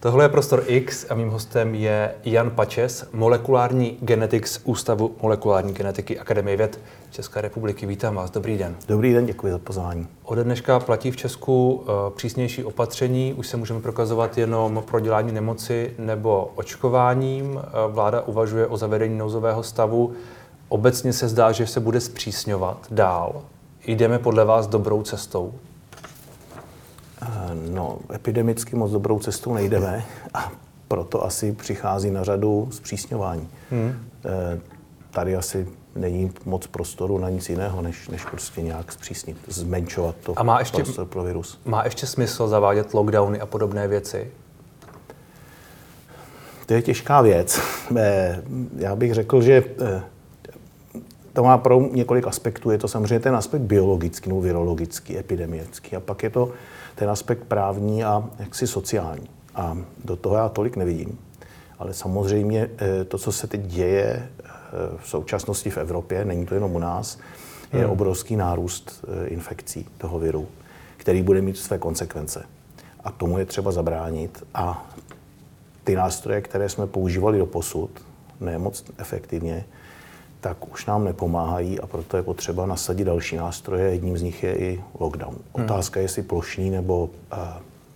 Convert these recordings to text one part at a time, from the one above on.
Tohle je Prostor X a mým hostem je Jan Pačes, molekulární genetik z Ústavu molekulární genetiky Akademie věd České republiky. Vítám vás, dobrý den. Dobrý den, děkuji za pozvání. Ode dneška platí v Česku uh, přísnější opatření, už se můžeme prokazovat jenom pro dělání nemoci nebo očkováním. Uh, vláda uvažuje o zavedení nouzového stavu. Obecně se zdá, že se bude zpřísňovat dál. Jdeme podle vás dobrou cestou? No, epidemicky moc dobrou cestou nejdeme a proto asi přichází na řadu zpřísňování. Hmm. Tady asi není moc prostoru na nic jiného, než, než prostě nějak zpřísnit, zmenšovat to a má ještě, prostor pro virus. Má ještě smysl zavádět lockdowny a podobné věci? To je těžká věc. Eh, já bych řekl, že eh, to má pro několik aspektů. Je to samozřejmě ten aspekt biologický nebo virologický, epidemický. A pak je to ten aspekt právní a jaksi sociální. A do toho já tolik nevidím. Ale samozřejmě eh, to, co se teď děje eh, v současnosti v Evropě, není to jenom u nás, je hmm. obrovský nárůst eh, infekcí toho viru, který bude mít své konsekvence. A tomu je třeba zabránit. A ty nástroje, které jsme používali do posud, ne moc efektivně, tak už nám nepomáhají a proto je potřeba nasadit další nástroje. Jedním z nich je i lockdown. Hmm. Otázka je, jestli plošný nebo uh,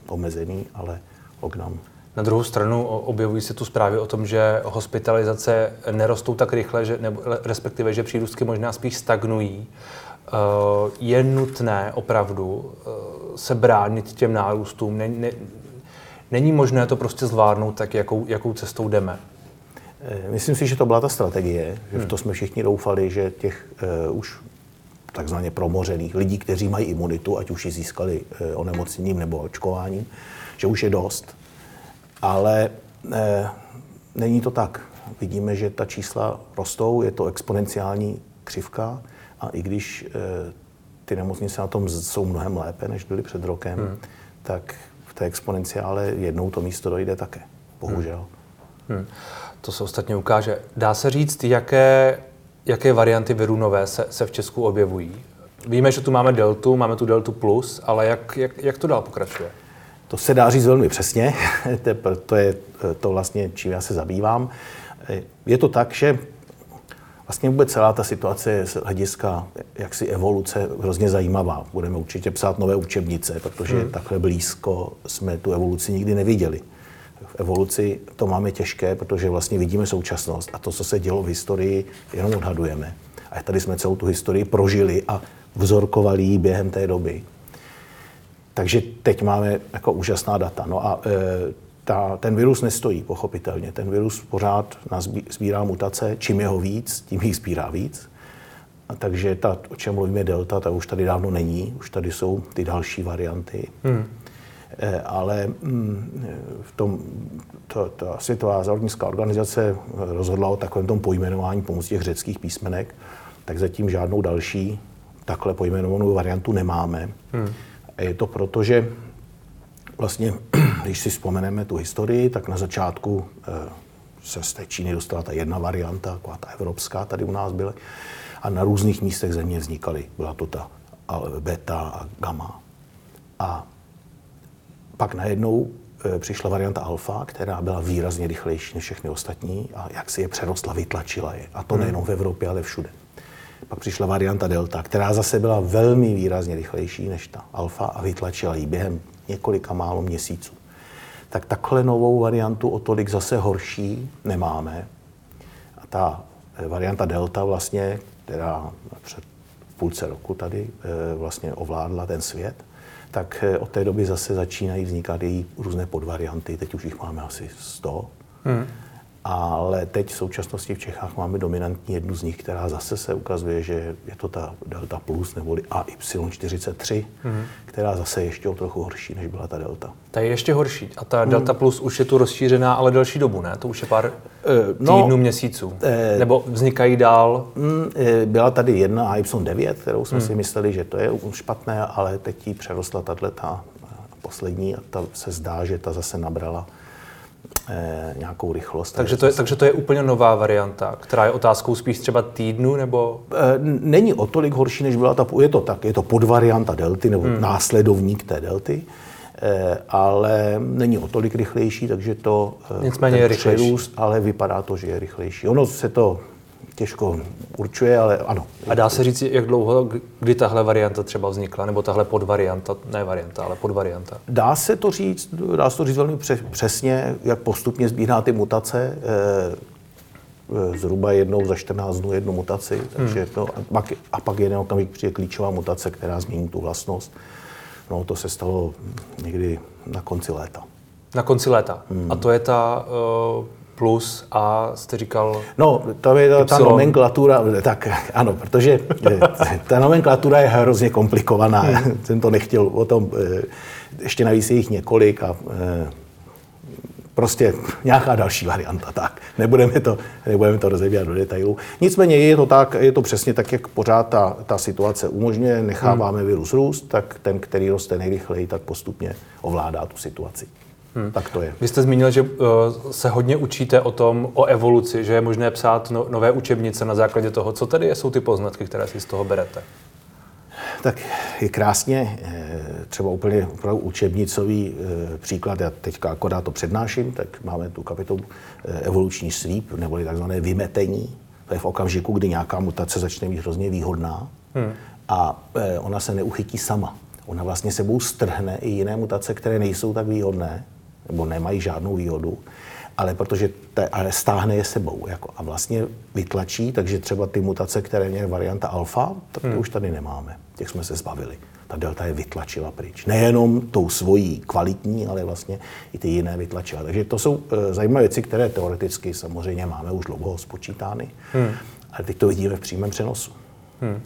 omezený, ale lockdown. Na druhou stranu objevují se tu zprávy o tom, že hospitalizace nerostou tak rychle, že, nebo, respektive, že přírůstky možná spíš stagnují. Uh, je nutné opravdu uh, se bránit těm nárůstům. Ne, ne, není možné to prostě zvládnout tak, jakou, jakou cestou jdeme. Eh, myslím si, že to byla ta strategie, že v to jsme všichni doufali, že těch uh, už takzvaně promořených lidí, kteří mají imunitu, ať už ji získali uh, onemocněním nebo očkováním, že už je dost. Ale uh, není to tak. Vidíme, že ta čísla rostou, je to exponenciální křivka a i když uh, ty nemocnice na tom jsou mnohem lépe, než byly před rokem, hmm. tak v té exponenciále jednou to místo dojde také. Bohužel. Hmm. Hmm. To se ostatně ukáže. Dá se říct, jaké, jaké varianty viru nové se, se v Česku objevují? Víme, že tu máme deltu, máme tu deltu plus, ale jak, jak, jak to dál pokračuje? To se dá říct velmi přesně, to je to vlastně, čím já se zabývám. Je to tak, že vlastně vůbec celá ta situace je z hlediska jaksi evoluce hrozně zajímavá. Budeme určitě psát nové učebnice, protože hmm. takhle blízko jsme tu evoluci nikdy neviděli v evoluci to máme těžké, protože vlastně vidíme současnost a to, co se dělo v historii, jenom odhadujeme. A tady jsme celou tu historii prožili a vzorkovali ji během té doby. Takže teď máme jako úžasná data. No a e, ta, ten virus nestojí, pochopitelně. Ten virus pořád sbírá mutace, čím jeho víc, tím jich sbírá víc. A takže ta, o čem mluvíme delta, ta už tady dávno není, už tady jsou ty další varianty. Hmm. Eh, ale mm, v tom, to, ta Světová zdravotnická organizace rozhodla o takovém tom pojmenování pomocí těch řeckých písmenek, tak zatím žádnou další takhle pojmenovanou variantu nemáme. Hmm. A je to proto, že vlastně, když si vzpomeneme tu historii, tak na začátku eh, se z té Číny dostala ta jedna varianta, taková ta evropská, tady u nás byla, a na různých místech země vznikaly. Byla to ta beta a gamma. A pak najednou e, přišla varianta alfa, která byla výrazně rychlejší než všechny ostatní a jak si je přerostla, vytlačila je. A to hmm. nejenom v Evropě, ale všude. Pak přišla varianta delta, která zase byla velmi výrazně rychlejší než ta alfa a vytlačila ji během několika málo měsíců. Tak takhle novou variantu o tolik zase horší nemáme. A ta e, varianta delta vlastně, která před půlce roku tady e, vlastně ovládla ten svět, tak eh, od té doby zase začínají vznikat její různé podvarianty. Teď už jich máme asi 100. Hmm. Ale teď v současnosti v Čechách máme dominantní jednu z nich, která zase se ukazuje, že je to ta Delta Plus neboli AY43, hmm. která zase je ještě o trochu horší, než byla ta Delta. Ta je ještě horší. A ta Delta hmm. Plus už je tu rozšířená, ale delší dobu, ne? To už je pár uh, no, týdnů, měsíců. Uh, Nebo vznikají dál? Uh, byla tady jedna AY9, kterou jsme hmm. si mysleli, že to je špatné, ale teď ji přerostla tato ta poslední a ta se zdá, že ta zase nabrala eh, nějakou rychlost. Takže to, je, takže to je úplně nová varianta, která je otázkou spíš třeba týdnu nebo? Eh, není o tolik horší, než byla ta, je to tak, je to podvarianta delty nebo hmm. následovník té delty. ale není o tolik rychlejší, takže to Nicméně je rychlejší. Přerůst, ale vypadá to, že je rychlejší. Ono se to těžko určuje, ale ano. A dá se říct, jak dlouho, kdy tahle varianta třeba vznikla, nebo tahle podvarianta, ne varianta, ale podvarianta? Dá se to říct, dá se to říct velmi přesně, jak postupně sbírá ty mutace, eh, zhruba jednou za 14 dnů jednu mutaci, takže hmm. to, a, pak, a pak jeden okamžik přijde klíčová mutace, která změní tu vlastnost. No, to se stalo někdy na konci léta. Na konci léta. Hmm. A to je ta uh, plus a jste říkal... No, to je ta, ta nomenklatura, tak ano, protože ta nomenklatura je hrozně komplikovaná. Hmm. Jsem to nechtěl o tom, eh, ještě navíc je jich několik a eh, prostě nějaká další varianta, tak. Nebudeme to, nebudeme to rozebírat do detailů. Nicméně je to tak, je to přesně tak, jak pořád ta, ta situace umožňuje, necháváme hmm. virus růst, tak ten, který roste nejrychleji, tak postupně ovládá tu situaci. Hmm. Tak to je. Vy jste zmínil, že uh, se hodně učíte o tom, o evoluci, že je možné psát no, nové učebnice na základě toho. Co tedy jsou ty poznatky, které si z toho berete? Tak je krásně, eh, třeba úplně opravdu učebnicový eh, příklad, já teďka akorát to přednáším, tak máme tu kapitolu evoluční sweep, neboli takzvané vymetení. To je v okamžiku, kdy nějaká mutace začne být hrozně výhodná hmm. a ona se neuchytí sama. Ona vlastně sebou strhne i jiné mutace, které nejsou tak výhodné nebo nemají žádnou výhodu, ale protože te, ale stáhne je sebou jako, a vlastně vytlačí, takže třeba ty mutace, které měly varianta alfa, tak hmm. už tady nemáme. Těch jsme se zbavili. Ta delta je vytlačila pryč. Nejenom tou svojí kvalitní, ale vlastně i ty jiné vytlačila. Takže to jsou e, zajímavé věci, které teoreticky samozřejmě máme už dlouho spočítány, hmm. ale teď to vidíme v přímém přenosu. Hmm.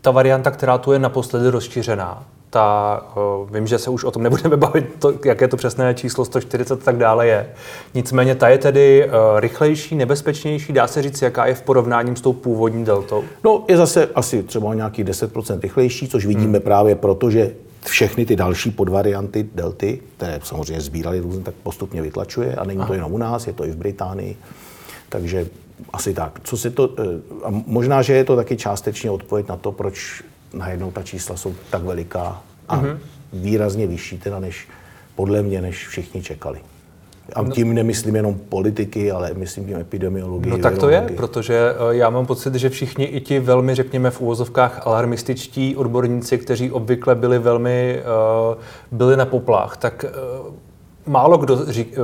Ta varianta, která tu je naposledy rozšířená, ta, vím, že se už o tom nebudeme bavit, to, jaké to přesné číslo 140 a tak dále je. Nicméně ta je tedy uh, rychlejší, nebezpečnější, dá se říct, jaká je v porovnání s tou původní deltou? No, je zase asi třeba nějaký 10% rychlejší, což vidíme hmm. právě proto, že všechny ty další podvarianty delty, které samozřejmě sbírali různě, tak postupně vytlačuje a není Aha. to jenom u nás, je to i v Británii. Takže asi tak. Co se to, eh, a možná, že je to taky částečně odpověď na to, proč najednou ta čísla jsou tak veliká a mm-hmm. výrazně vyšší teda než podle mě, než všichni čekali. A no. tím nemyslím jenom politiky, ale myslím tím epidemiologii. No tak to je, protože eh, já mám pocit, že všichni i ti velmi, řekněme, v úvozovkách alarmističtí odborníci, kteří obvykle byli velmi, uh, byli na poplách, tak uh, málo kdo řík,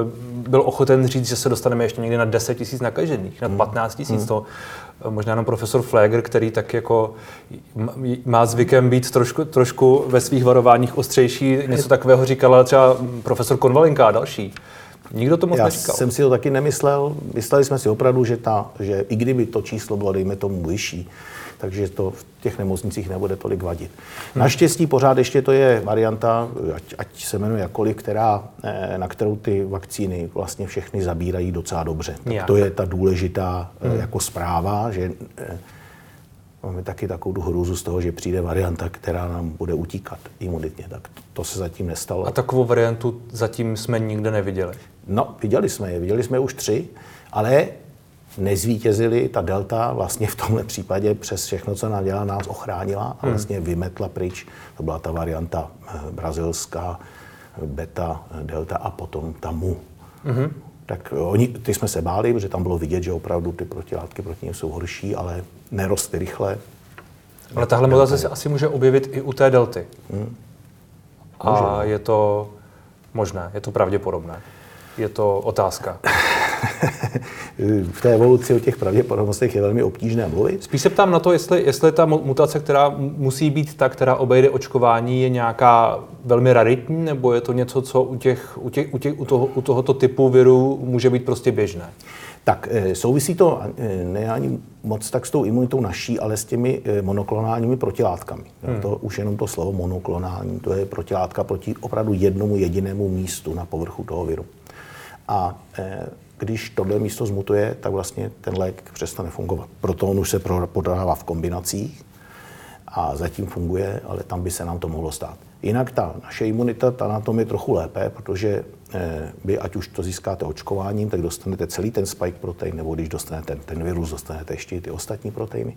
byl ochoten říct, že se dostaneme ještě někdy na 10 tisíc nakažených, na 15 hmm. tisíc. Hmm. To možná jenom profesor Flager, který tak jako má zvykem být trošku, trošku ve svých varováních ostřejší, něco takového říkal, ale třeba profesor Konvalinka a další. Nikdo to moc Já neříkal. jsem si to taky nemyslel. Mysleli jsme si opravdu, že, ta, že i kdyby to číslo bylo, dejme tomu, vyšší, takže to v těch nemocnicích nebude tolik vadit. Hmm. Naštěstí pořád ještě to je varianta, ať, ať se jmenuje jakkoliv, která, eh, na kterou ty vakcíny vlastně všechny zabírají docela dobře. Tak to je ta důležitá eh, hmm. jako zpráva, že eh, máme taky takovou hrůzu z toho, že přijde varianta, která nám bude utíkat imunitně. Tak to se zatím nestalo. A takovou variantu zatím jsme nikde neviděli? No, viděli jsme je. Viděli jsme už tři, ale nezvítězili, ta delta vlastně v tomhle případě přes všechno, co nám dělá, nás ochránila a hmm. vlastně vymetla pryč. To byla ta varianta eh, brazilská, beta, delta a potom ta mu. Mm-hmm. Tak oni, ty jsme se báli, protože tam bylo vidět, že opravdu ty protilátky proti ním jsou horší, ale nerostly rychle. Ale tahle mutace se asi může objevit i u té delty. Hmm. A je to možné, je to pravděpodobné. Je to otázka. V té evoluci o těch pravděpodobnostech je velmi obtížné mluvit. Spíš se ptám na to, jestli, jestli ta mutace, která musí být ta, která obejde očkování, je nějaká velmi raritní, nebo je to něco, co u, těch, u, těch, u, těch, u, toho, u tohoto typu viru může být prostě běžné? Tak eh, souvisí to eh, ne ani moc tak s tou imunitou naší, ale s těmi eh, monoklonálními protilátkami. Hmm. To už jenom to slovo monoklonální, to je protilátka proti opravdu jednomu jedinému místu na povrchu toho viru. A když tohle místo zmutuje, tak vlastně ten lék přestane fungovat. Proto on už se podává v kombinacích a zatím funguje, ale tam by se nám to mohlo stát. Jinak ta naše imunita, ta na tom je trochu lépe, protože eh, vy, ať už to získáte očkováním, tak dostanete celý ten spike protein, nebo když dostanete ten, ten virus, dostanete ještě i ty ostatní proteiny.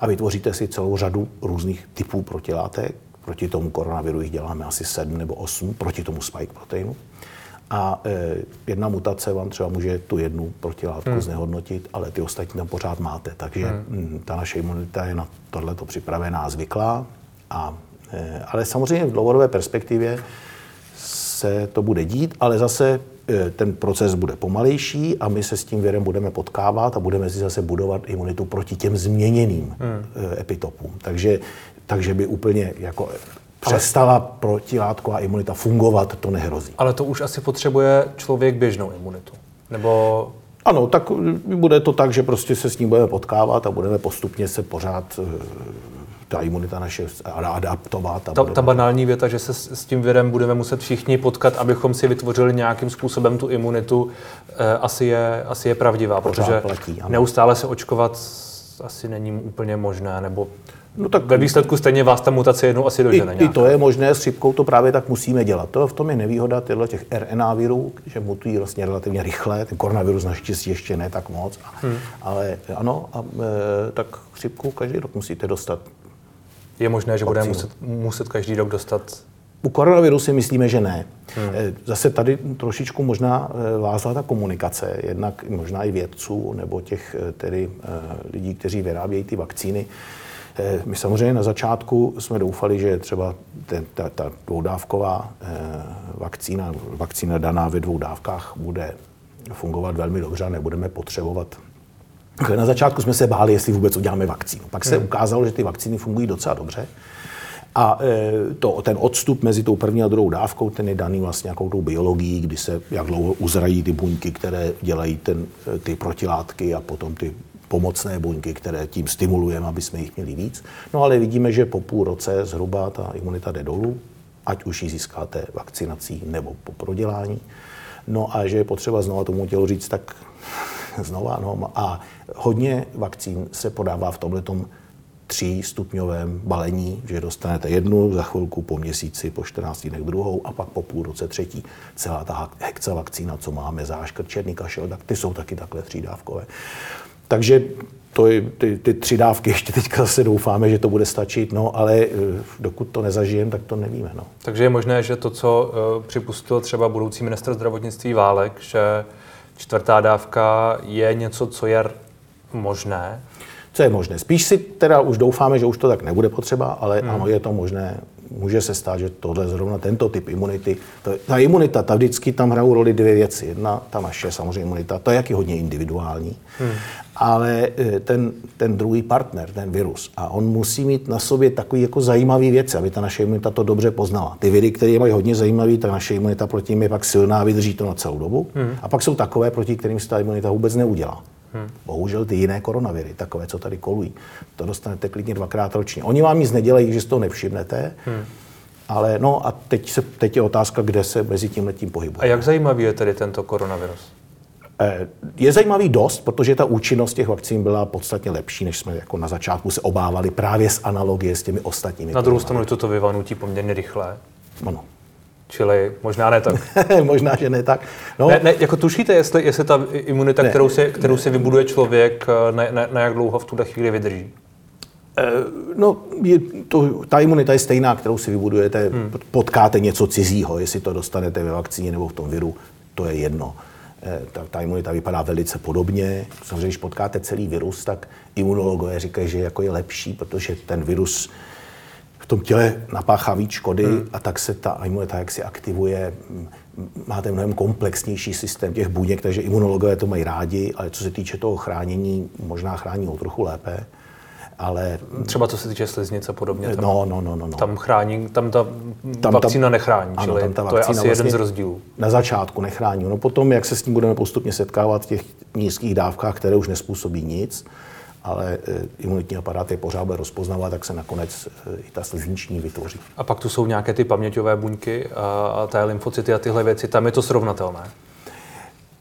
A vytvoříte si celou řadu různých typů protilátek, proti tomu koronaviru jich děláme asi 7 nebo 8, proti tomu spike proteinu. A e, jedna mutace vám třeba může tu jednu protilátku hmm. znehodnotit, ale ty ostatní tam pořád máte. Takže hmm. m, ta naše imunita je na tohleto připravená, zvyklá. A, e, ale samozřejmě v dlouhodobé perspektivě se to bude dít, ale zase e, ten proces bude pomalejší a my se s tím věrem budeme potkávat a budeme si zase budovat imunitu proti těm změněným hmm. E, epitopům. Takže, takže by úplně jako přestala protilátková imunita fungovat, to nehrozí. Ale to už asi potřebuje člověk běžnou imunitu. Nebo ano, tak bude to tak, že prostě se s ním budeme potkávat a budeme postupně se pořád eh, ta imunita naše adaptovat. A ta, ta banální věta, že se s tím virem budeme muset všichni potkat, abychom si vytvořili nějakým způsobem tu imunitu, eh, asi je, asi je pravdivá, Pořád protože platí, neustále se očkovat asi není úplně možné, nebo No tak ve výsledku stejně vás ta mutace jednou asi dožene. I, I to je možné, s chřipkou to právě tak musíme dělat. To v tom je nevýhoda těchto těch RNA virů, že mutují vlastně relativně rychle, ten koronavirus naštěstí ještě ne tak moc, hmm. ale ano, a, e, tak chřipku každý rok musíte dostat. Je možné, že budeme muset, muset každý rok dostat u koronaviru si myslíme, že ne. Hmm. E, zase tady trošičku možná e, vázla ta komunikace, jednak možná i vědců nebo těch tedy lidí, kteří vyrábějí ty vakcíny. Eh, my samozřejmě na začátku jsme doufali, že třeba ten, ta, ta dvoudávková eh, vakcína, vakcína daná ve dvou dávkách bude fungovat velmi dobře a nebudeme potřebovat na začátku jsme se báli, jestli vůbec uděláme vakcínu. Pak se hmm. ukázalo, že ty vakcíny fungují docela dobře. A eh, to, ten odstup mezi tou první a druhou dávkou, ten je daný vlastně nějakou tou biologií, kdy se jak dlouho uzrají ty buňky, které dělají ten, ty protilátky a potom ty pomocné buňky, které tím stimulujeme, aby jsme jich měli víc. No ale vidíme, že po půl roce zhruba ta imunita jde dolů, ať už ji získáte vakcinací nebo po prodělání. No a že je potřeba znova tomu tělu říct, tak znova, no a hodně vakcín se podává v tomhletom stupňovém balení, že dostanete jednu, za chvilku po měsíci, po 14 dnech druhou a pak po půl roce třetí. Celá ta hexa vakcína, co máme, záškrt, černý kašel, tak ty jsou taky takhle třídávkové. Takže to je, ty, ty tři dávky ještě teďka zase doufáme, že to bude stačit, no ale eh, dokud to nezažijeme, tak to nevíme. No. Takže je možné, že to, co uh, připustil třeba budoucí minister zdravotnictví Válek, že čtvrtá dávka je něco, co je možné? Co je možné? Spíš si teda už doufáme, že už to tak nebude potřeba, ale hmm. ano, je to možné může se stát, že tohle zrovna tento typ imunity, to, ta imunita, ta vždycky tam hrajou roli dvě věci. Jedna, ta naše samozřejmě imunita, to je jaký hodně individuální, hmm. ale e, ten, ten druhý partner, ten virus, a on musí mít na sobě takový jako zajímavý věci, aby ta naše imunita to dobře poznala. Ty viry, které mají hodně zajímavý, tak naše imunita proti ním je pak silná, vydrží to na celou dobu. Hmm. A pak jsou takové, proti kterým se ta imunita vůbec neudělá. Hmm. Bohužel ty jiné koronaviry, takové, co tady kolují, to dostanete klidně dvakrát ročně. Oni vám nic nedělají, že si to nevšimnete, hmm. ale no a teď, se, teď je otázka, kde se mezi tím letím pohybuje. A jak zajímavý je tedy tento koronavirus? Eh, je zajímavý dost, protože ta účinnost těch vakcín byla podstatně lepší, než jsme jako na začátku se obávali právě z analogie s těmi ostatními. Na druhou stranu to vyvanutí poměrně rychle. Ano. Čili možná ne tak. možná, že ne tak. No. Ne, ne, jako tušíte, jestli, jestli ta imunita, ne, kterou, si, kterou si vybuduje člověk, na, na, na jak dlouho v tuhle chvíli vydrží? Eh, no, je to, ta imunita je stejná, kterou si vybudujete. Hmm. Potkáte něco cizího, jestli to dostanete ve vakcíně nebo v tom viru, to je jedno. Eh, ta, ta imunita vypadá velice podobně. Samozřejmě, když potkáte celý virus, tak imunologové říkají, že jako je lepší, protože ten virus v tom těle napáchá víc škody hmm. a tak se ta imunita jaksi aktivuje. Máte mnohem komplexnější systém těch buněk, takže imunologové to mají rádi, ale co se týče toho chránění, možná chrání o trochu lépe. Ale... Třeba co se týče sliznice podobně. Tam, no, no, no, no, no. Tam chrání, tam ta tam vakcína tam, nechrání, ano, čili tam ta to je asi vlastně jeden z rozdílů. Na začátku nechrání. No potom, jak se s tím budeme postupně setkávat v těch nízkých dávkách, které už nespůsobí nic, ale eh, imunitní aparát je pořád bude rozpoznávat, tak se nakonec eh, i ta slizniční vytvoří. A pak tu jsou nějaké ty paměťové buňky a, té lymfocyty a tyhle věci, tam je to srovnatelné?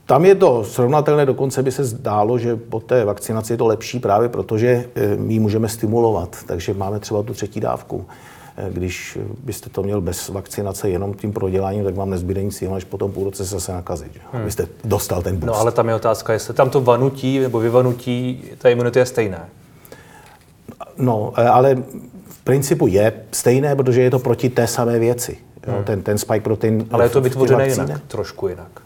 Tam je to srovnatelné, dokonce by se zdálo, že po té vakcinaci je to lepší právě protože eh, my ji můžeme stimulovat, takže máme třeba tu třetí dávku. Když byste to měl bez vakcinace jenom tím proděláním, tak vám nezbyde nic jiného, až potom půl roce se zase nakazit. Hmm. Abyste dostal ten boost. No ale tam je otázka, jestli tam to vanutí nebo vyvanutí té imunity je stejné. No, eh, ale v principu je stejné, protože je to proti té samé věci. Hmm. ten, ten spike protein. Ale je to vytvořené jinak, trošku jinak.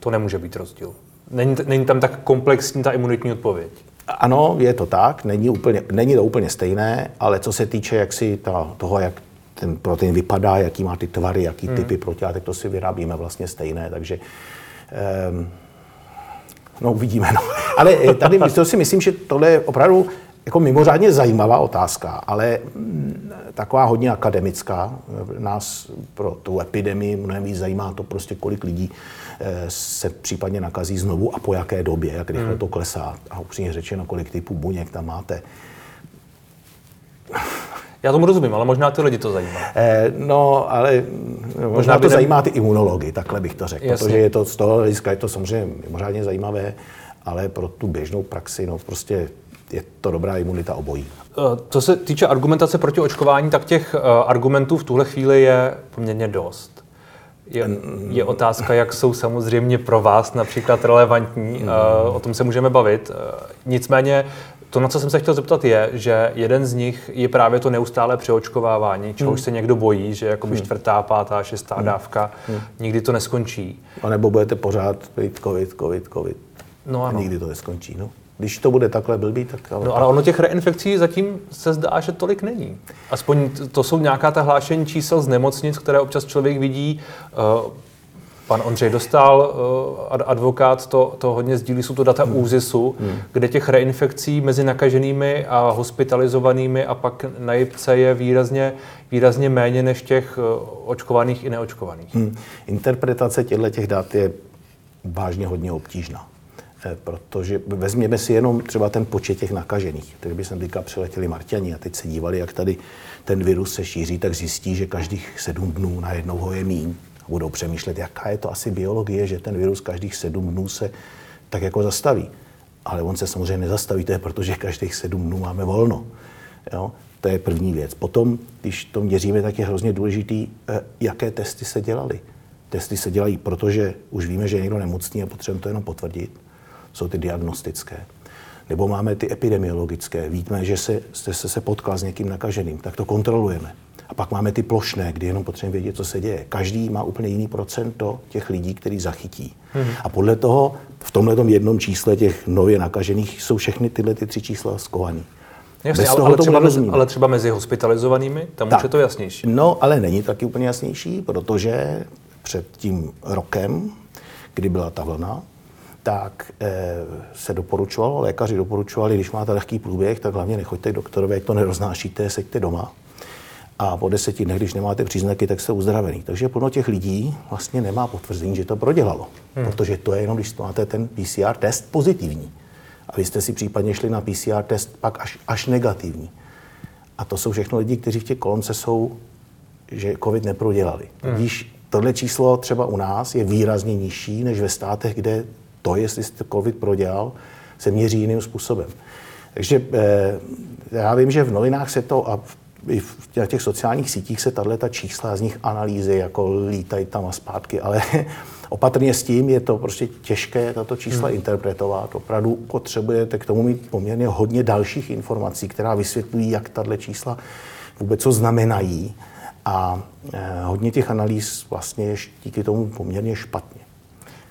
To nemůže být rozdíl. Není, není tam tak komplexní ta imunitní odpověď. Ano, je to tak, není, úplně, není to úplně stejné, ale co se týče jaksi ta, toho, jak ten protein vypadá, jaký má ty tvary, jaký hmm. typy protilátek, to si vyrábíme vlastně stejné, takže um, no uvidíme. No. Ale tady to si myslím, že tohle je opravdu jako mimořádně zajímavá otázka, ale mm, taková hodně akademická. Nás pro tu epidemii mnohem víc zajímá to prostě, kolik lidí eh, se případně nakazí znovu a po jaké době, jak rychle hmm. to klesá. A upřímně řečeno, kolik typů buněk tam máte. Já tomu rozumím, ale možná ty lidi to zajímá. Eh, no, ale možná, možná to ne... zajímá ty imunology, takhle bych to řekl. Jasně. Protože je to z toho hlediska je to samozřejmě mimořádně zajímavé, ale pro tu běžnou praxi, no prostě je to dobrá imunita obojí. Eh, co se týče argumentace proti očkování, tak těch eh, argumentů v tuhle chvíli je poměrně dost. Je, je otázka, jak jsou samozřejmě pro vás například relevantní, mm. o tom se můžeme bavit. Nicméně to, na co jsem se chtěl zeptat, je, že jeden z nich je právě to neustále přeočkovávání, čehož hmm. se někdo bojí, že jako by hmm. čtvrtá, pátá, šestá hmm. dávka hmm. nikdy to neskončí. A nebo budete pořád být covid, covid, covid. No ano. A nikdy to neskončí. No. Když to bude takhle blbý, tak... Ale... No ale ono těch reinfekcí zatím se zdá, že tolik není. Aspoň to jsou nějaká ta hlášení čísel z nemocnic, které občas člověk vidí. Uh, Pan Ondřej Dostal, uh, advokát, to, to hodně sdílí, jsou to data hmm. ÚZISu, hmm. kde těch reinfekcí mezi nakaženými a hospitalizovanými a pak na jipce je výrazně, výrazně méně než těch uh, očkovaných i neočkovaných. Hmm. Interpretace těchto těch dat je vážně hodně obtížná. Eh, protože vezměme si jenom třeba ten počet těch nakažených. Takže by jsem teďka přiletěli Marťani a teď se dívali, jak tady ten virus se šíří, tak zjistí, že každých sedm dnů najednou ho je míň. Budou přemýšlet, jaká je to asi biologie, že ten virus každých sedm dnů se tak jako zastaví. Ale on se samozřejmě nezastaví, to je protože každých sedm dnů máme volno. Jo? To je první věc. Potom, když to měříme, tak je hrozně důležitý, eh, jaké testy se dělaly. Testy se dělají, protože už víme, že je někdo nemocný a potřebujeme to jenom potvrdit jsou ty diagnostické. Nebo máme ty epidemiologické. Víme, že se, se, se potkal s někým nakaženým, tak to kontrolujeme. A pak máme ty plošné, kdy jenom potřebujeme vědět, co se děje. Každý má úplně jiný procento těch lidí, který zachytí. Hmm. A podle toho v tomhle jednom čísle těch nově nakažených jsou všechny tyhle ty tři čísla skované. Jasně, ale, ale, třeba mezi, ale třeba mezi hospitalizovanými, tam tak, už je to jasnější. No, ale není taky úplně jasnější, protože před tím rokem, kdy byla ta vlna, tak eh, se doporučovalo, lékaři doporučovali, když máte lehký průběh, tak hlavně nechoďte k doktorovi, jak to neroznášíte, seďte doma. A po deseti dnech, když nemáte příznaky, tak jste uzdravený. Takže plno těch lidí vlastně nemá potvrzení, že to prodělalo. Hmm. Protože to je jenom, když máte ten PCR test pozitivní. A vy jste si případně šli na PCR test pak až, až negativní. A to jsou všechno lidi, kteří v těch kolonce jsou, že COVID neprodělali. Hmm. Když tohle číslo třeba u nás je výrazně nižší než ve státech, kde to, jestli jste COVID prodělal, se měří jiným způsobem. Takže eh, já vím, že v novinách se to a i v těch sociálních sítích se tahle čísla z nich analýzy jako lítají tam a zpátky, ale opatrně s tím je to prostě těžké tato čísla hmm. interpretovat. Opravdu potřebujete k tomu mít poměrně hodně dalších informací, která vysvětlují, jak tahle čísla vůbec co znamenají. A eh, hodně těch analýz vlastně je díky tomu poměrně špatně.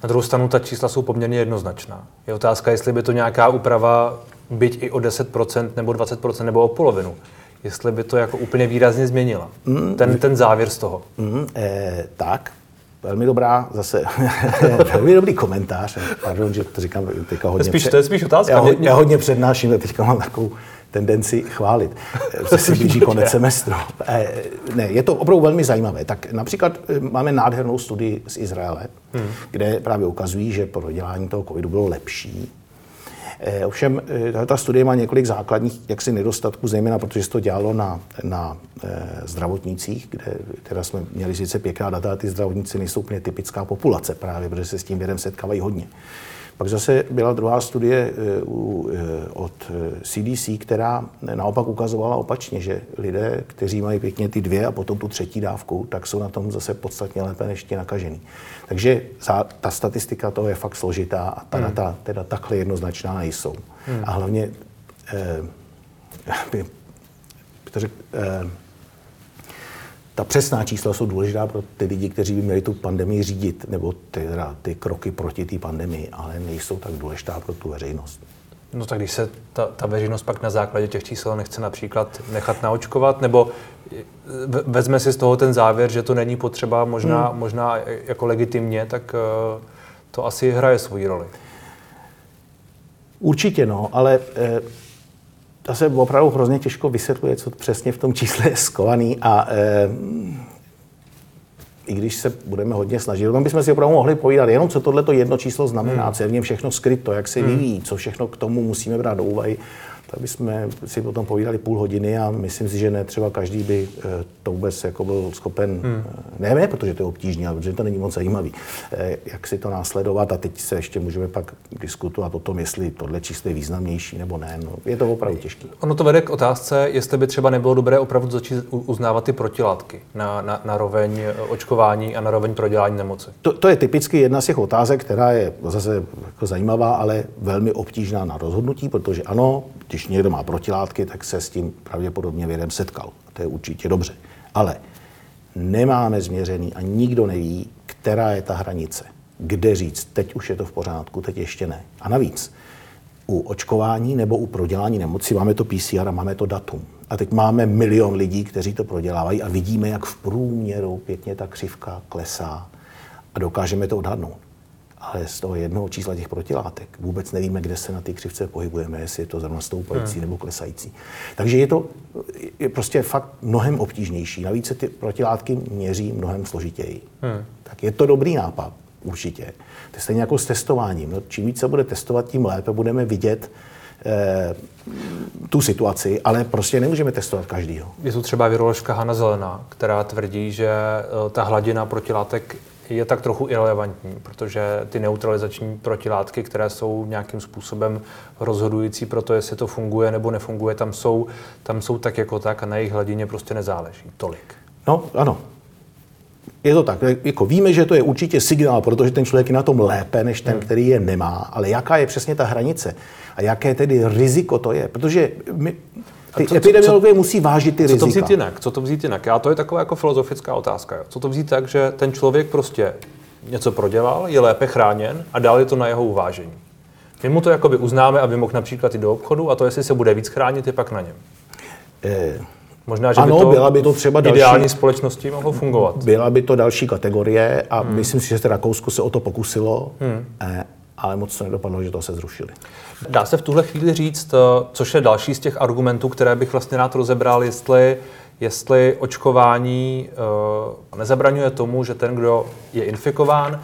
Na druhou stranu ta čísla jsou poměrně jednoznačná. Je otázka, jestli by to nějaká úprava, byť i o 10% nebo 20% nebo o polovinu, jestli by to jako úplně výrazně změnila. Mm, ten, ten závěr z toho. Mm, eh, tak, velmi dobrá, zase velmi dobrý komentář. Pardon, že to říkám teďka hodně. To je spíš, to je spíš otázka. Já, hodně, já hodně přednáším, teďka mám takovou tendenci chválit. Se si blíží konec semestru. Eh, ne, je to opravdu velmi zajímavé. Tak například eh, máme nádhernou studii z Izraele, hmm. kde právě ukazují, že prodělání toho covidu bylo lepší. Eh, ovšem, ta studie má několik základních jaksi nedostatků, zejména protože se to dělalo na, na zdravotnících, kde teda jsme měli sice pěkná data, ale ty zdravotníci nejsou úplně typická populace právě, protože se s tím vědem setkávají hodně. Pak zase byla druhá studie eh, eh, od CDC, eh, která naopak ukazovala opačně, že lidé, kteří mají pěkně ty dvě a potom tu třetí dávku, tak jsou na tom zase podstatně lépe než ti nakažený. Takže ta statistika toho je fakt složitá a ta hmm. data teda takhle jednoznačná nejsou. Hmm. A hlavně protože eh, ta přesná čísla jsou důležitá pro ty lidi, kteří by měli tu pandemii řídit, nebo ty, ty kroky proti té pandemii, ale nejsou tak důležitá pro tu veřejnost. No tak když se ta, ta veřejnost pak na základě těch čísel nechce například nechat naočkovat, nebo vezme si z toho ten závěr, že to není potřeba možná, hmm. možná jako legitimně, tak uh, to asi hraje svoji roli. Určitě no, ale to se opravdu hrozně těžko vysvětluje, co přesně v tom čísle je skovaný a eh, i když se budeme hodně snažit, tam bychom si opravdu mohli povídat jenom, co tohle jedno číslo znamená, hmm. co je v něm všechno skryto, jak se hmm. vyvíjí, co všechno k tomu musíme brát do úvahy tak bychom si potom povídali půl hodiny a myslím si, že ne třeba každý by eh, to vůbec jako byl schopen, hmm. Eh, ne, ne, protože to je obtížné, ale protože to není moc zajímavý, eh, jak si to následovat a teď se ještě můžeme pak diskutovat o tom, jestli tohle číslo je významnější nebo ne. No, je to opravdu těžké. Ono to vede k otázce, jestli by třeba nebylo dobré opravdu začít uznávat ty protilátky na, na, na roveň očkování a na roveň prodělání nemoci. To, to je typicky jedna z těch otázek, která je zase jako zajímavá, ale velmi obtížná na rozhodnutí, protože ano, když někdo má protilátky, tak se s tím pravděpodobně vědem setkal. To je určitě dobře. Ale nemáme změřený a nikdo neví, která je ta hranice. Kde říct, teď už je to v pořádku, teď ještě ne. A navíc, u očkování nebo u prodělání nemoci máme to PCR a máme to datum. A teď máme milion lidí, kteří to prodělávají a vidíme, jak v průměru pěkně ta křivka klesá a dokážeme to odhadnout ale z toho jednoho čísla těch protilátek vůbec nevíme, kde se na té křivce pohybujeme, jestli je to zrovna stoupající hmm. nebo klesající. Takže je to je prostě fakt mnohem obtížnější. Navíc se ty protilátky měří mnohem složitěji. Hmm. Tak je to dobrý nápad, určitě. To je stejně jako s testováním. No, čím více bude testovat, tím lépe budeme vidět, eh, tu situaci, ale prostě nemůžeme testovat každýho. Je tu třeba viroložka Hanna Zelená, která tvrdí, že eh, ta hladina protilátek je tak trochu irrelevantní, protože ty neutralizační protilátky, které jsou nějakým způsobem rozhodující pro to, jestli to funguje nebo nefunguje, tam jsou, tam jsou tak jako tak a na jejich hladině prostě nezáleží tolik. No, ano. Je to tak. Jako víme, že to je určitě signál, protože ten člověk je na tom lépe, než ten, hmm. který je nemá. Ale jaká je přesně ta hranice? A jaké tedy riziko to je? Protože my, ty co, epidemiologové musí vážit ty rizika. Co to vzít jinak? Co to vzít jinak? Já to je taková jako filozofická otázka. Jo. Co to vzít tak, že ten člověk prostě něco prodělal, je lépe chráněn a dál je to na jeho uvážení. My mu to jakoby uznáme, aby mohl například jít do obchodu a to, jestli se bude víc chránit, je pak na něm. Eh, Možná, že ano, by to byla by to třeba další, ideální společnosti mohlo fungovat. Byla by to další kategorie a hmm. myslím si, že se Rakousko se o to pokusilo. Hmm. Eh, ale moc to nedopadlo, že to se zrušili. Dá se v tuhle chvíli říct, eh, což je další z těch argumentů, které bych vlastně rád rozebral, jestli, jestli očkování uh, nezabraňuje tomu, že ten, kdo je infikován,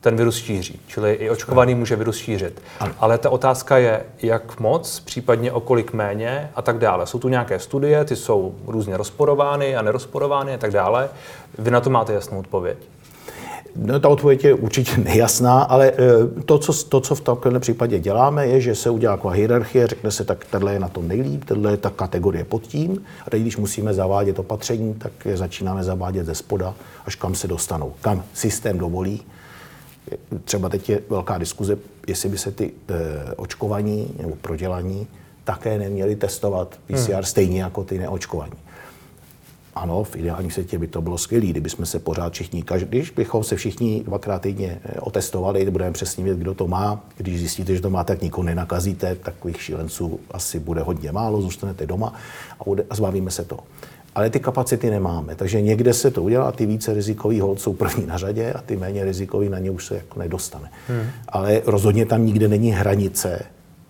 ten virus šíří. Čili i očkovaný může virus šířit. Ale ta otázka je, jak moc, případně o kolik méně a tak dále. Jsou tu nějaké studie, ty jsou různě rozporovány a nerozporovány a tak dále. Vy na to máte jasnou odpověď. No, ta odpověď je určitě nejasná, ale eh, to co, to, co v tomhle případě děláme, je, že se udělá taková hierarchie, řekne se, tak tohle je na tom nejlíp, tohle je ta kategorie pod tím. A teď, když musíme zavádět opatření, tak je začínáme zavádět ze spoda, až kam se dostanou, kam systém dovolí. Třeba teď je velká diskuze, jestli by se ty e, očkovaní nebo prodělaní také neměli testovat PCR hmm. stejně jako ty neočkovaní. Ano, v ideálním světě by to bylo skvělé, kdybychom se pořád všichni, když bychom se všichni dvakrát týdně eh, otestovali, budeme přesně vědět, kdo to má. Když zjistíte, že to má, tak nikoho nenakazíte, takových šílenců asi bude hodně málo, zůstanete doma a, bude, a zbavíme se to. Ale ty kapacity nemáme, takže někde se to udělá, ty více rizikový hold jsou první na řadě a ty méně rizikový na ně už se jako nedostane. Hmm. Ale rozhodně tam nikde není hranice.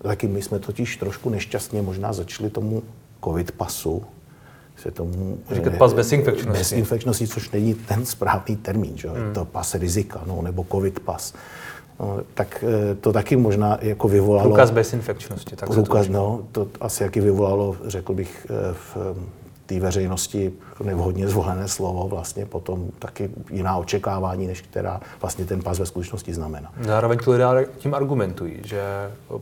Taky my jsme totiž trošku nešťastně možná začali tomu covid pasu, se tomu... Říkat pas bezinfekčnosti. Bezinfekčnosti, což není ten správný termín, že? Hmm. to pas rizika, no, nebo covid pas. No, tak eh, to taky možná jako vyvolalo... Průkaz bezinfekčnosti. Tak průkaz, to no, to asi jaký vyvolalo, řekl bych, eh, v té veřejnosti nevhodně zvolené slovo, vlastně potom taky jiná očekávání, než která vlastně ten pas ve skutečnosti znamená. Zároveň ti lidé tím argumentují, že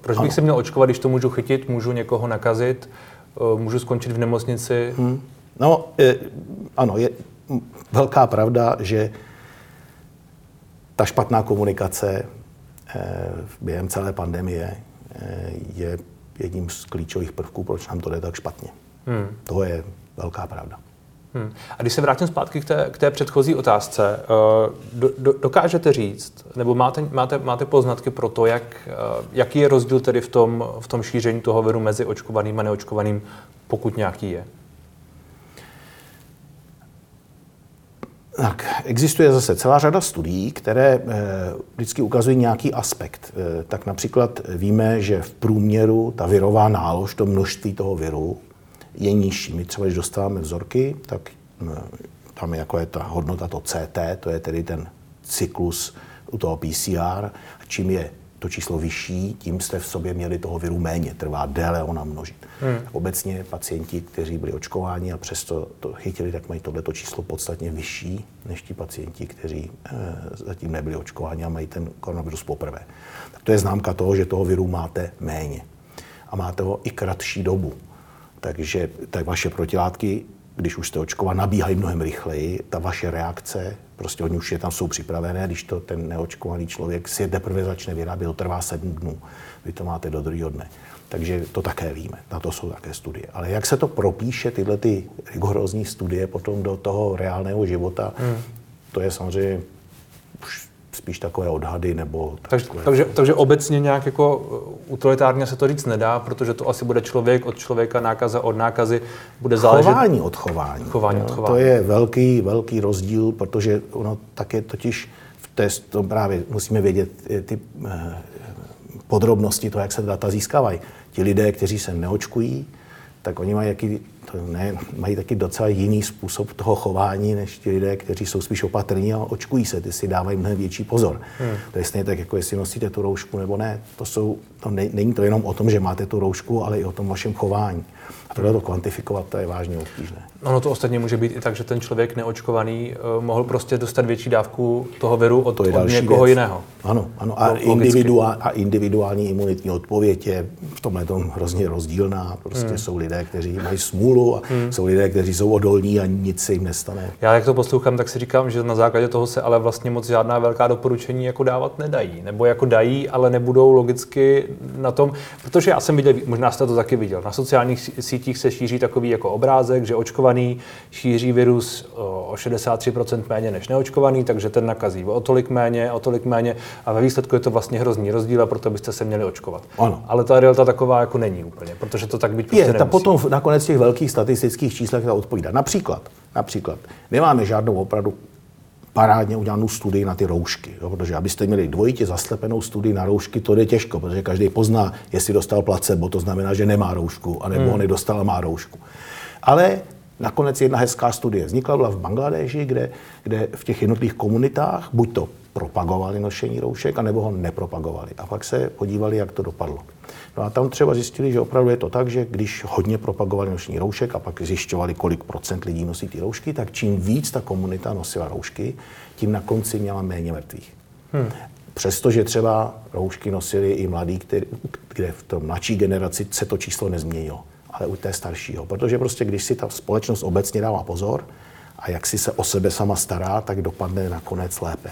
proč bych ano. se měl očkovat, když to můžu chytit, můžu někoho nakazit, Eh, můžu skončit v nemocnici? Hmm. No, je, ano, je velká pravda, že ta špatná komunikace eh, během celé pandemie eh, je jedním z klíčových prvků, proč nám to jde tak špatně. Hmm. To je velká pravda. Hmm. A když se vrátím zpátky k té, k té předchozí otázce, eh, do, do, dokážete říct, nebo máte, máte, máte poznatky pro to, jak, eh, jaký je rozdíl tedy v tom, v tom šíření toho viru mezi očkovaným a neočkovaným, pokud nějaký je? Tak, existuje zase celá řada studií, které e, vždycky ukazují nějaký aspekt. Tak například víme, že v průměru ta virová nálož, to množství toho viru, je nižší. My třeba, když dostáváme vzorky, tak e, tam jako je ta hodnota to CT, to je tedy ten cyklus u toho PCR. Čím je to číslo vyšší, tím jste v sobě měli toho viru méně, trvá déle ho namnožit. Hmm. Obecně pacienti, kteří byli očkováni a přesto to chytili, tak mají tohleto číslo podstatně vyšší než ti pacienti, kteří e, zatím nebyli očkováni a mají ten koronavirus poprvé. Tak to je známka toho, že toho viru máte méně. A máte ho i kratší dobu. Takže tak vaše protilátky když už jste očkova, nabíhají mnohem rychleji. Ta vaše reakce, prostě oni už je tam jsou připravené, když to ten neočkovaný člověk si je teprve začne vyrábět, to trvá sedm dnů. Vy to máte do druhého dne. Takže to také víme, na to jsou také studie. Ale jak se to propíše, tyhle ty rigorózní studie potom do toho reálného života, hmm. to je samozřejmě spíš takové odhady nebo... Takže, takové... takže, takže obecně nějak jako uh, utilitárně se to říct nedá, protože to asi bude člověk od člověka, nákaza od nákazy, bude záležet... Chování od chování. Chování od chování. To je velký, velký rozdíl, protože ono také totiž v testu právě musíme vědět ty eh, podrobnosti toho, jak se data získávají. Ti lidé, kteří se neočkují, tak oni mají jaký to ne, mají taky docela jiný způsob toho chování, než ti lidé, kteří jsou spíš opatrní a očkují se, ty si dávají mnohem větší pozor. Hmm. To je stejně tak, jako jestli nosíte tu roušku nebo ne. To, jsou, to ne, není to jenom o tom, že máte tu roušku, ale i o tom vašem chování. A tohle to kvantifikovat, to je vážně obtížné. Ono to ostatně může být i tak, že ten člověk neočkovaný uh, mohl prostě dostat větší dávku toho viru od, to je od někoho věc. jiného. Ano, ano. A, individuál, a individuální imunitní odpověď je v tomhle tom hrozně rozdílná. Prostě hmm. jsou lidé, kteří mají smůlu a hmm. jsou lidé, kteří jsou odolní a nic se jim nestane. Já jak to poslouchám, tak si říkám, že na základě toho se ale vlastně moc žádná velká doporučení jako dávat nedají. Nebo jako dají, ale nebudou logicky na tom, protože já jsem viděl, možná jste to taky viděl, na sociálních sítích se šíří takový jako obrázek, že očkovaný šíří virus o 63% méně než neočkovaný, takže ten nakazí o tolik méně, o tolik méně a ve výsledku je to vlastně hrozný rozdíl a proto byste se měli očkovat. Ano. Ale ta realita taková jako není úplně, protože to tak být prostě je, ta potom nakonec těch velkých statistických číslech ta odpovídá. Například, například, nemáme žádnou opravdu parádně udělanou studii na ty roušky. Jo, protože abyste měli dvojitě zaslepenou studii na roušky, to je těžko, protože každý pozná, jestli dostal placebo, to znamená, že nemá roušku, anebo hmm. ho nedostal a má roušku. Ale nakonec jedna hezká studie vznikla, byla v Bangladeži, kde, kde v těch jednotlivých komunitách buď to propagovali nošení roušek, anebo ho nepropagovali. A pak se podívali, jak to dopadlo. No a tam třeba zjistili, že opravdu je to tak, že když hodně propagovali nošení roušek a pak zjišťovali, kolik procent lidí nosí ty roušky, tak čím víc ta komunita nosila roušky, tím na konci měla méně mrtvých. Hmm. Přestože třeba roušky nosili i mladí, který, kde v tom mladší generaci se to číslo nezměnilo, ale u té staršího. Protože prostě, když si ta společnost obecně dává pozor a jak si se o sebe sama stará, tak dopadne nakonec lépe.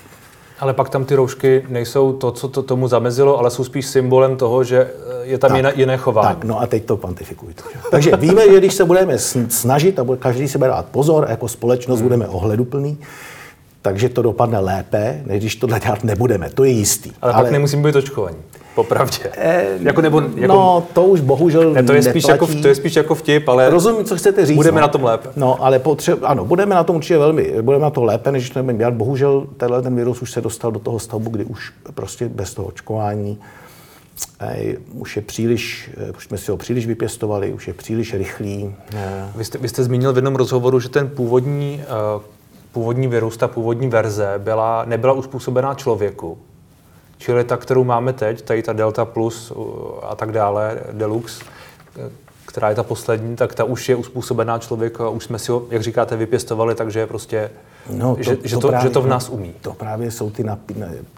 Ale pak tam ty roušky nejsou to, co to tomu zamezilo, ale jsou spíš symbolem toho, že eh, je tam tak, jiné, jiné chování. Tak, no a teď to kvantifikujte. Takže víme, že když se budeme snažit a každý se bude dát pozor, jako společnost hmm. budeme ohleduplný, takže to dopadne lépe, než když tohle dělat nebudeme. To je jistý. Ale, ale... pak nemusíme být očkovaní. Popravdě. Eh, jako nebo, jako, no, to už bohužel ne, to, je spíš jako, to je spíš jako vtip, ale Rozumím, co chcete říct. Budeme no. na tom lépe. No, ale potře- ano, budeme na tom určitě velmi, budeme na to lépe, než to nebudeme dělat. Bohužel tenhle ten virus už se dostal do toho stavu, kdy už prostě bez toho očkování Ej, už je příliš, eh, už jsme si ho příliš vypěstovali, už je příliš rychlý. Vy jste, vy jste zmínil v jednom rozhovoru, že ten původní, uh, původní virus, ta původní verze byla, nebyla uspůsobená člověku, Čili ta, kterou máme teď, tady ta Delta Plus a tak dále, Deluxe, která je ta poslední, tak ta už je uspůsobená člověku a už jsme si ho, jak říkáte, vypěstovali, takže je prostě, no, to, že, to, že, to, právě, že to v nás umí. To právě jsou ty napí...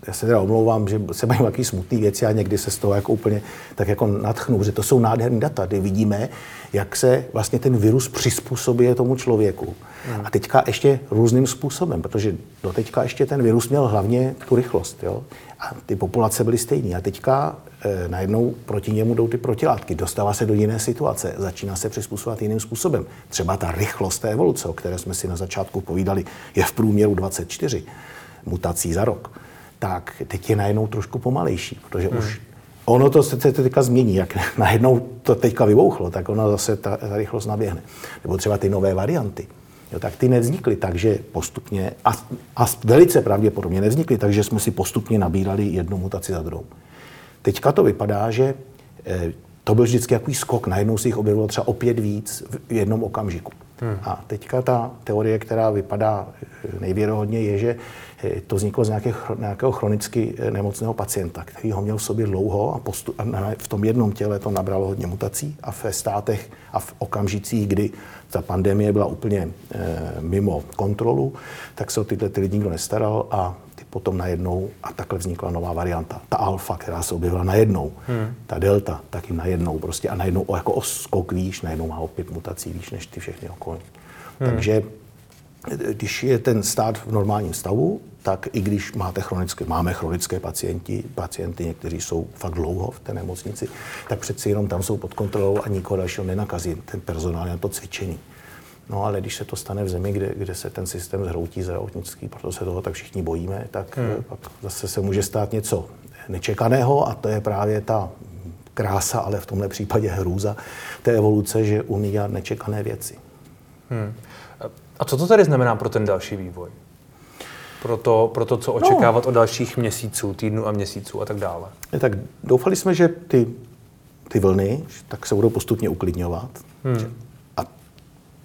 Já se teda omlouvám, že se mají nějaký smutné věci a někdy se z toho jako úplně tak jako natchnu, že to jsou nádherné data, kdy vidíme, jak se vlastně ten virus přizpůsobuje tomu člověku. Hmm. A teďka ještě různým způsobem, protože do teďka ještě ten virus měl hlavně tu rychlost. Jo? A ty populace byly stejné. A teďka najednou proti němu jdou ty protilátky. Dostává se do jiné situace, začíná se přizpůsobovat jiným způsobem. Třeba ta rychlost té evoluce, o které jsme si na začátku povídali, je v průměru 24 mutací za rok. Tak teď je najednou trošku pomalejší, protože hmm. už ono to se teďka změní, jak najednou to teďka vybouchlo, tak ono zase ta, ta rychlost naběhne. Nebo třeba ty nové varianty. Jo, tak ty nevznikly takže postupně, a, a velice pravděpodobně nevznikly, takže jsme si postupně nabírali jednu mutaci za druhou. Teďka to vypadá, že e, to byl vždycky takový skok, najednou si jich objevilo třeba opět víc v jednom okamžiku. Hmm. A teďka ta teorie, která vypadá eh, nejvěrohodně, je, že eh, to vzniklo z nějakého, nějakého chronicky nemocného pacienta, který ho měl v sobě dlouho a, postup, a v tom jednom těle to nabralo hodně mutací a ve státech a v okamžicích, kdy ta pandemie byla úplně e, mimo kontrolu, tak se o tyhle ty lidi nikdo nestaral a potom najednou, a takhle vznikla nová varianta. Ta alfa, která se objevila najednou, hmm. ta delta, taky najednou prostě a najednou o, jako o skok výš, najednou má opět mutací výš než ty všechny okolní. Hmm. Takže když je ten stát v normálním stavu, tak i když máte chronické, máme chronické pacienti, pacienty, někteří jsou fakt dlouho v té nemocnici, tak přeci jenom tam jsou pod kontrolou a nikoho dalšího nenakazí. Ten personál je na to cvičený. No ale když se to stane v zemi, kde, kde se ten systém zhroutí zdravotnický, proto se toho tak všichni bojíme, tak hmm. pak zase se může stát něco nečekaného a to je právě ta krása, ale v tomhle případě hrůza té evoluce, že umí dělat nečekané věci. Hmm. A co to tedy znamená pro ten další vývoj? Pro to, pro to co očekávat no. od dalších měsíců, týdnů a měsíců a tak dále? Tak doufali jsme, že ty, ty vlny tak se budou postupně uklidňovat. Hmm. A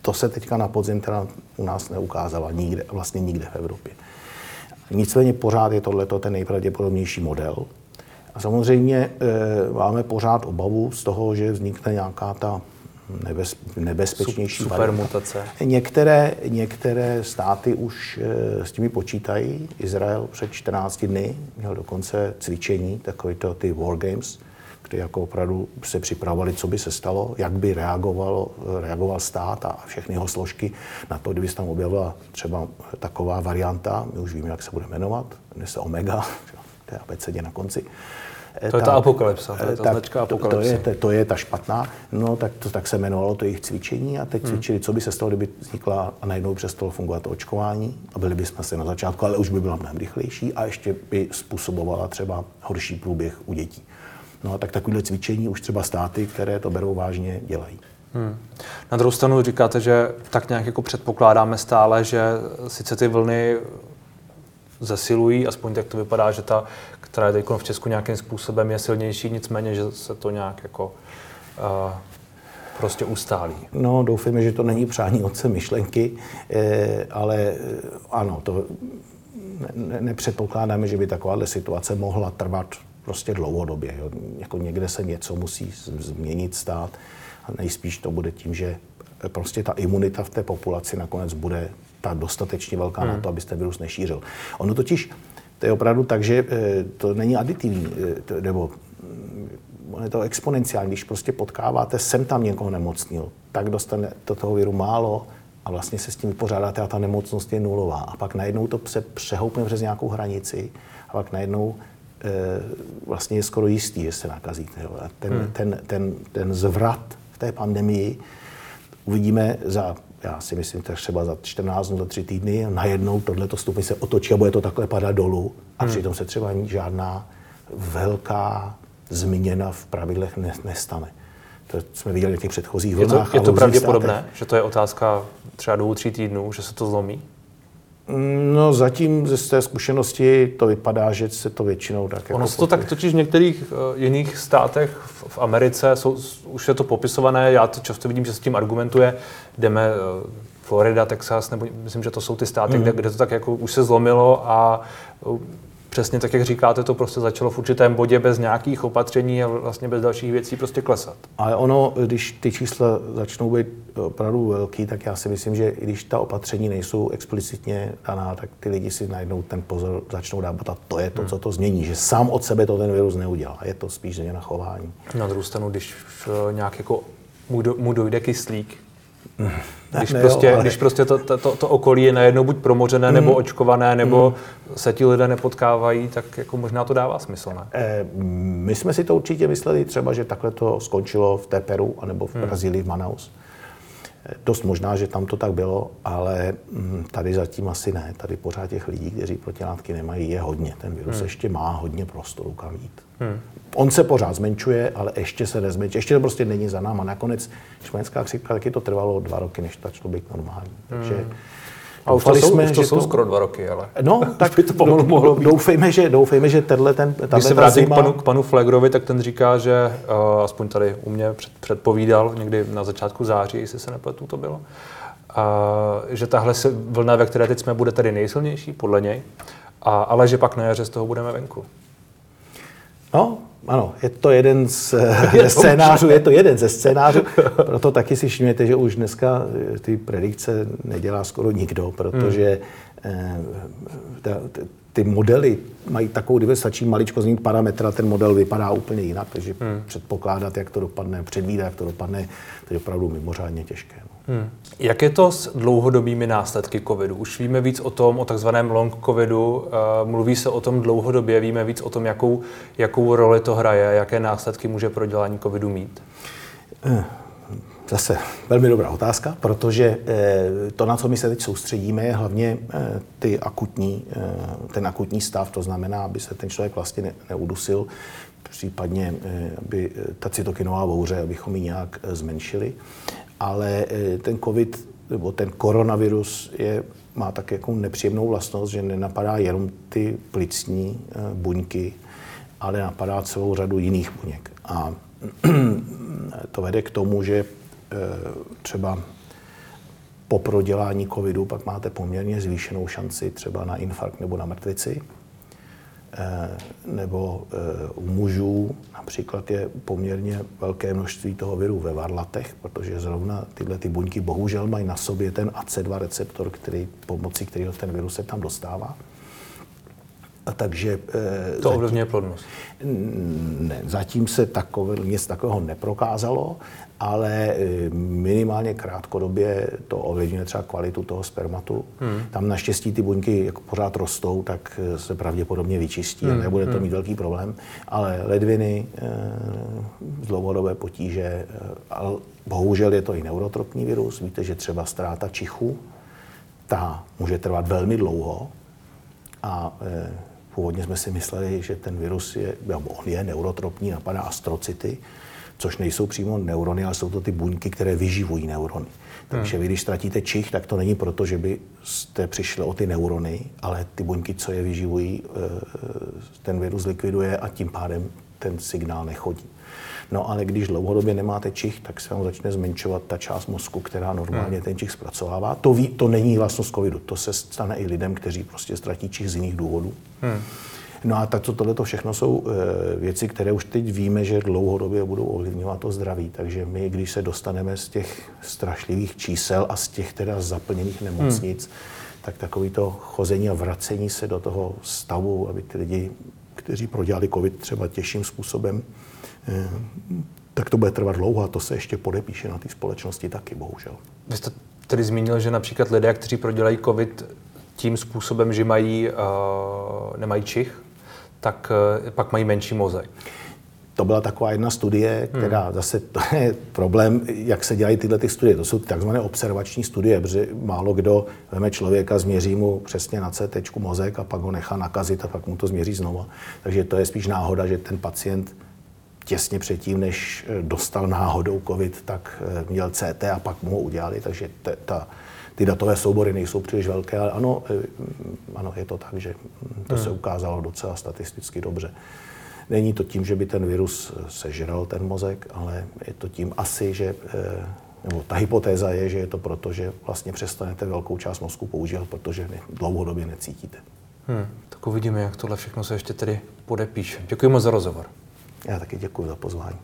to se teďka na podzim teda u nás neukázalo nikde, vlastně nikde v Evropě. Nicméně pořád je tohle ten nejpravděpodobnější model. A samozřejmě e, máme pořád obavu z toho, že vznikne nějaká ta nebez, nebezpečnější Super mutace. Některé, některé státy už e, s těmi počítají. Izrael před 14 dny měl dokonce cvičení, takové to ty war games, kde jako opravdu se připravovali, co by se stalo, jak by reagovalo, reagoval stát a všechny jeho složky na to, kdyby se tam objevila třeba taková varianta, my už víme, jak se bude jmenovat, jmenuje se Omega, to je abecedě na konci, to je ta apokalypsa, to je ta tak, značka apokalypsa. To, to, je, to je ta špatná, no tak, to, tak se jmenovalo to jejich cvičení a teď hmm. cvičili, co by se stalo, kdyby vznikla a najednou přestalo fungovat to očkování a byli bychom se na začátku, ale už by byla mnohem rychlejší a ještě by způsobovala třeba horší průběh u dětí. No a tak takovéhle cvičení už třeba státy, které to berou vážně, dělají. Hmm. Na druhou stranu říkáte, že tak nějak jako předpokládáme stále, že sice ty vlny zesilují, aspoň tak to vypadá, že ta, která je teď v Česku nějakým způsobem je silnější, nicméně, že se to nějak jako uh, prostě ustálí. No, doufejme, že to není přání otce myšlenky, eh, ale eh, ano, to ne, nepředpokládáme, že by takováhle situace mohla trvat prostě dlouhodobě. Jo. Jako někde se něco musí změnit, stát a nejspíš to bude tím, že prostě ta imunita v té populaci nakonec bude ta dostatečně velká hmm. na to, abyste virus nešířil. Ono totiž, to je opravdu tak, že eh, to není aditivní, eh, nebo mm, je to exponenciální. Když prostě potkáváte sem tam někoho nemocnil, tak dostane do toho viru málo a vlastně se s tím vypořádáte a ta nemocnost je nulová. A pak najednou to se přehoupne přes nějakou hranici a pak najednou vlastně je skoro jistý, že se nakazíte. Jo. A ten, hmm. ten, ten, ten zvrat v té pandemii uvidíme za já si myslím, třeba za 14 dnů, za 3 týdny, najednou tohleto stupně se otočí a bude to takhle padat dolů. A hmm. přitom se třeba žádná velká změna v pravidlech nestane. To jsme viděli v těch předchozích vlnách. Je to, je to pravděpodobné, státech. že to je otázka třeba dvou, tří týdnů, že se to zlomí? No zatím ze té zkušenosti to vypadá, že se to většinou tak Ono jako to tak totiž v některých uh, jiných státech v, v Americe jsou, už je to popisované, já to často vidím, že s tím argumentuje, jdeme uh, Florida, Texas, nebo myslím, že to jsou ty státy, mm. kde, kde to tak jako už se zlomilo a uh, přesně tak, jak říkáte, to prostě začalo v určitém bodě bez nějakých opatření a vlastně bez dalších věcí prostě klesat. Ale ono, když ty čísla začnou být opravdu velký, tak já si myslím, že i když ta opatření nejsou explicitně daná, tak ty lidi si najednou ten pozor začnou dávat a to je to, hmm. co to změní, že sám od sebe to ten virus neudělá. Je to spíš změna chování. Na druhou stranu, když nějak jako mu, do, mu dojde kyslík, Když, ne, prostě, jo, ale... když prostě to, to, to, okolí je najednou buď promořené, mm. nebo očkované, nebo mm. se ti lidé nepotkávají, tak jako možná to dává smysl, ne? E, my jsme si to určitě mysleli třeba, že takhle to skončilo v té Peru, anebo v mm. Brazílii, v Manaus. Dost možná, že tam to tak bylo, ale mm, tady zatím asi ne. Tady pořád těch lidí, kteří protilátky nemají, je hodně. Ten virus hmm. ještě má hodně prostoru kam jít. Hmm. On se pořád zmenšuje, ale ještě se nezmenšuje. Ještě to prostě není za náma. Nakonec švédská křivka taky to trvalo dva roky, než to začalo být normální. Takže hmm. A už to, jsou, jsme, už to jsou to... skoro dva roky, ale no, tak by to pomalu mohlo být. Doufejme, že, doufejme, že tenhle ten Když se vrátím zima... k panu, k panu Flegrovi, tak ten říká, že uh, aspoň tady u mě před, předpovídal někdy na začátku září, jestli se nepletu, to bylo, uh, že tahle vlna, ve které teď jsme, bude tady nejsilnější, podle něj, a, ale že pak na jaře z toho budeme venku. No, ano, je to jeden z je scénářů, je to jeden ze scénářů, proto taky si všimněte, že už dneska eh, ty predikce nedělá skoro nikdo, protože hmm. Ty modely mají takovou diversitu, stačí maličko změnit parametra, ten model vypadá úplně jinak, takže hmm. předpokládat, jak to dopadne, předvídat, jak to dopadne, to je opravdu mimořádně těžké. No. Hmm. Jak je to s dlouhodobými následky covidu? Už víme víc o tom, o takzvaném long covidu, uh, mluví se o tom dlouhodobě, víme víc o tom, jakou, jakou roli to hraje, jaké následky může prodělání covidu mít? Eh, zase velmi dobrá otázka, protože eh, to, na co my se teď soustředíme, je hlavně ty akutní, ten akutní stav, to znamená, aby se ten člověk vlastně neudusil, případně aby ta cytokinová bouře, abychom ji nějak zmenšili ale ten covid nebo ten koronavirus je, má tak jako nepříjemnou vlastnost, že nenapadá jenom ty plicní buňky, ale napadá celou řadu jiných buněk. A to vede k tomu, že třeba po prodělání covidu pak máte poměrně zvýšenou šanci třeba na infarkt nebo na mrtvici. Eh, nebo eh, u mužů například je poměrně velké množství toho viru ve varlatech, protože zrovna tyhle ty buňky bohužel mají na sobě ten AC2 receptor, který, pomocí kterého ten virus se tam dostává. A takže... Eh, to ovlivňuje plodnost? Ne, zatím se takové, nic takového neprokázalo, ale eh, minimálně krátkodobě to ovlivňuje třeba kvalitu toho spermatu. Hmm. Tam naštěstí ty buňky jako pořád rostou, tak eh, se pravděpodobně vyčistí hmm. a nebude to hmm. mít velký problém. Ale ledviny, dlouhodobé potíže, ale bohužel je to i neurotropní virus. Víte, že třeba ztráta čichu, ta může trvat velmi dlouho a Původně jsme si mysleli, že ten virus je, nebo on je neurotropní, napadá astrocity, což nejsou přímo neurony, ale jsou to ty buňky, které vyživují neurony. Takže vy, když ztratíte čich, tak to není proto, že byste přišli o ty neurony, ale ty buňky, co je vyživují, eh, ten virus likviduje a tím pádem ten signál nechodí. No ale když dlouhodobě nemáte čich, tak se vám začne zmenšovat ta část mozku, která normálně hmm. ten čich zpracovává. To, ví, to není vlastnost covidu, to se stane i lidem, kteří prostě ztratí čich z jiných důvodů. Hmm. No a tak co tohle to všechno jsou e, věci, které už teď víme, že dlouhodobě budou ovlivňovat to zdraví. Takže my, když se dostaneme z těch strašlivých čísel a z těch teda zaplněných nemocnic, hmm. tak takový to chození a vracení se do toho stavu, aby ty lidi, kteří prodělali covid třeba těžším způsobem, e, tak to bude trvat dlouho a to se ještě podepíše na té společnosti taky, bohužel. Vy jste tedy zmínil, že například lidé, kteří prodělají covid tím způsobem, že mají, uh, nemají čich, tak uh, pak mají menší mozek. To byla taková jedna studie, která hmm. zase to je problém, jak se dělají tyhle ty studie. To jsou takzvané observační studie, protože málo kdo veme člověka, změří mu přesně na CT mozek a pak ho nechá nakazit a pak mu to změří znova. Takže to je spíš náhoda, že ten pacient těsně předtím, než eh, dostal náhodou COVID, tak eh, měl CT a pak mu ho udělali, takže ta, ty datové soubory nejsou příliš velké, ale ano, eh, ano je to tak, že to hmm. se ukázalo docela statisticky dobře. Není to tím, že by ten virus sežral ten mozek, ale je to tím asi, že nebo ta hypotéza je, že je to proto, že vlastně přestanete velkou část mozku používat, protože dlouhodobě necítíte. Hmm, tak uvidíme, jak tohle všechno se ještě tedy podepíše. Děkuji moc za rozhovor. Já taky děkuji za pozvání.